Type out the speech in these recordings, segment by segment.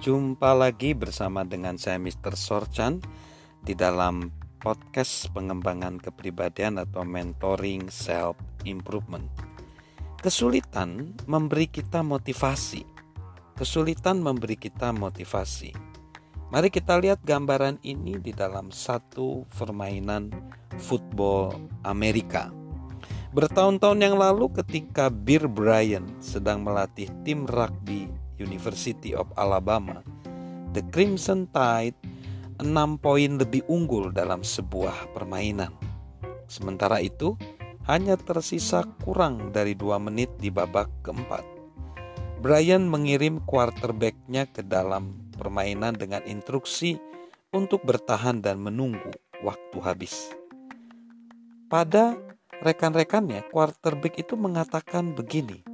Jumpa lagi bersama dengan saya Mr. Sorchan di dalam podcast pengembangan kepribadian atau mentoring self improvement. Kesulitan memberi kita motivasi. Kesulitan memberi kita motivasi. Mari kita lihat gambaran ini di dalam satu permainan football Amerika. Bertahun-tahun yang lalu ketika Bill Bryan sedang melatih tim rugby University of Alabama, the Crimson Tide 6 poin lebih unggul dalam sebuah permainan. Sementara itu, hanya tersisa kurang dari dua menit di babak keempat. Brian mengirim quarterbacknya ke dalam permainan dengan instruksi untuk bertahan dan menunggu waktu habis. Pada rekan-rekannya, quarterback itu mengatakan begini,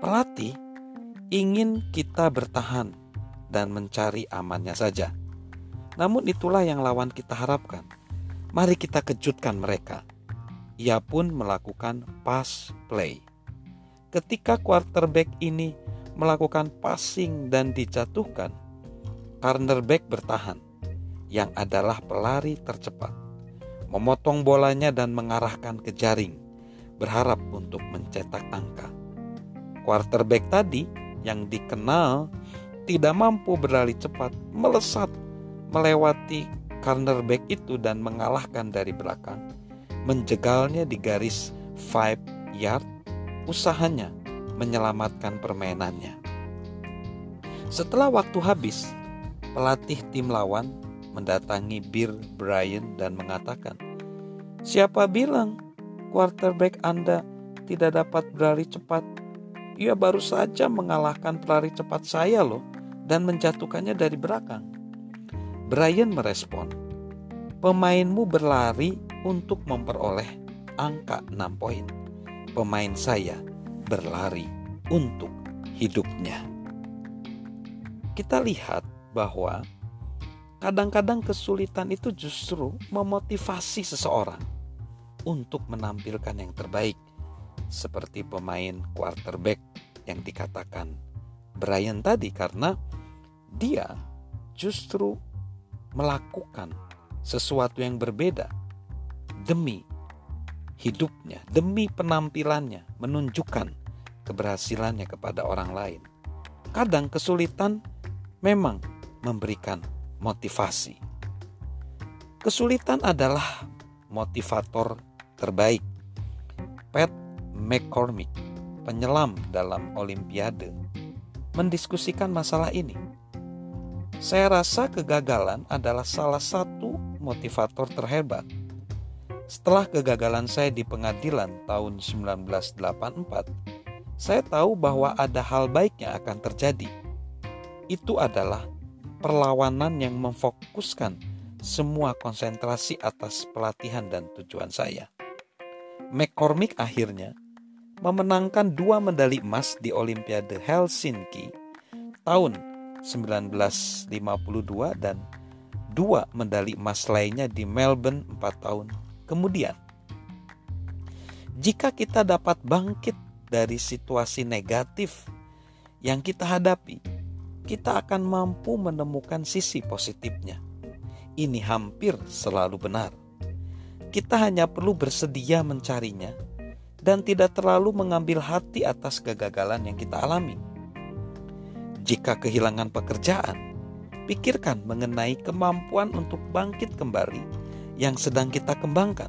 "Pelatih, ingin kita bertahan dan mencari amannya saja. Namun itulah yang lawan kita harapkan. Mari kita kejutkan mereka. Ia pun melakukan pass play. Ketika quarterback ini melakukan passing dan dijatuhkan, cornerback bertahan, yang adalah pelari tercepat, memotong bolanya dan mengarahkan ke jaring, berharap untuk mencetak angka. Quarterback tadi yang dikenal tidak mampu berlari cepat melesat melewati cornerback itu dan mengalahkan dari belakang. Menjegalnya di garis 5 yard usahanya menyelamatkan permainannya. Setelah waktu habis pelatih tim lawan mendatangi Bill Bryan dan mengatakan siapa bilang quarterback Anda tidak dapat berlari cepat ia baru saja mengalahkan pelari cepat saya loh dan menjatuhkannya dari belakang. Brian merespon, pemainmu berlari untuk memperoleh angka 6 poin. Pemain saya berlari untuk hidupnya. Kita lihat bahwa kadang-kadang kesulitan itu justru memotivasi seseorang untuk menampilkan yang terbaik seperti pemain quarterback yang dikatakan Brian tadi karena dia justru melakukan sesuatu yang berbeda demi hidupnya, demi penampilannya, menunjukkan keberhasilannya kepada orang lain. Kadang kesulitan memang memberikan motivasi. Kesulitan adalah motivator terbaik. Pat McCormick, penyelam dalam Olimpiade, mendiskusikan masalah ini. Saya rasa kegagalan adalah salah satu motivator terhebat. Setelah kegagalan saya di pengadilan tahun 1984, saya tahu bahwa ada hal baik yang akan terjadi. Itu adalah perlawanan yang memfokuskan semua konsentrasi atas pelatihan dan tujuan saya. McCormick akhirnya memenangkan dua medali emas di Olimpiade Helsinki tahun 1952 dan dua medali emas lainnya di Melbourne empat tahun kemudian. Jika kita dapat bangkit dari situasi negatif yang kita hadapi, kita akan mampu menemukan sisi positifnya. Ini hampir selalu benar. Kita hanya perlu bersedia mencarinya dan tidak terlalu mengambil hati atas kegagalan yang kita alami. Jika kehilangan pekerjaan, pikirkan mengenai kemampuan untuk bangkit kembali yang sedang kita kembangkan.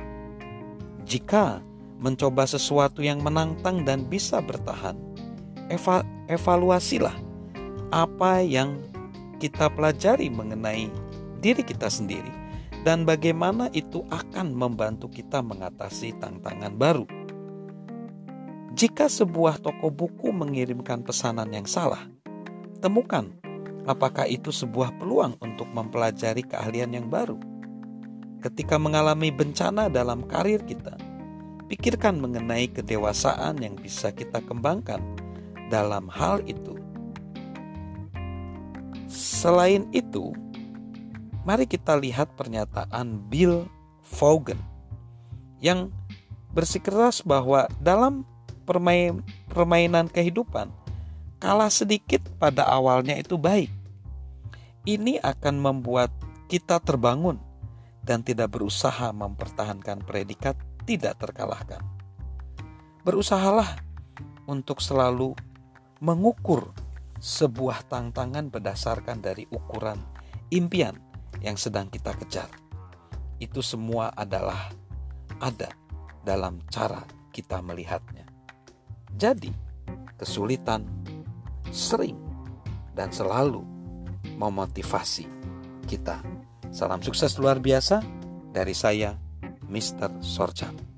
Jika mencoba sesuatu yang menantang dan bisa bertahan, eva evaluasilah apa yang kita pelajari mengenai diri kita sendiri dan bagaimana itu akan membantu kita mengatasi tantangan baru. Jika sebuah toko buku mengirimkan pesanan yang salah, temukan apakah itu sebuah peluang untuk mempelajari keahlian yang baru. Ketika mengalami bencana dalam karir kita, pikirkan mengenai kedewasaan yang bisa kita kembangkan dalam hal itu. Selain itu, mari kita lihat pernyataan Bill Vaughan yang bersikeras bahwa dalam permain, permainan kehidupan, kalah sedikit pada awalnya itu baik. Ini akan membuat kita terbangun dan tidak berusaha mempertahankan predikat tidak terkalahkan. Berusahalah untuk selalu mengukur sebuah tantangan berdasarkan dari ukuran impian yang sedang kita kejar. Itu semua adalah ada dalam cara kita melihatnya. Jadi, kesulitan sering dan selalu memotivasi kita. Salam sukses luar biasa dari saya, Mr. Sorchan.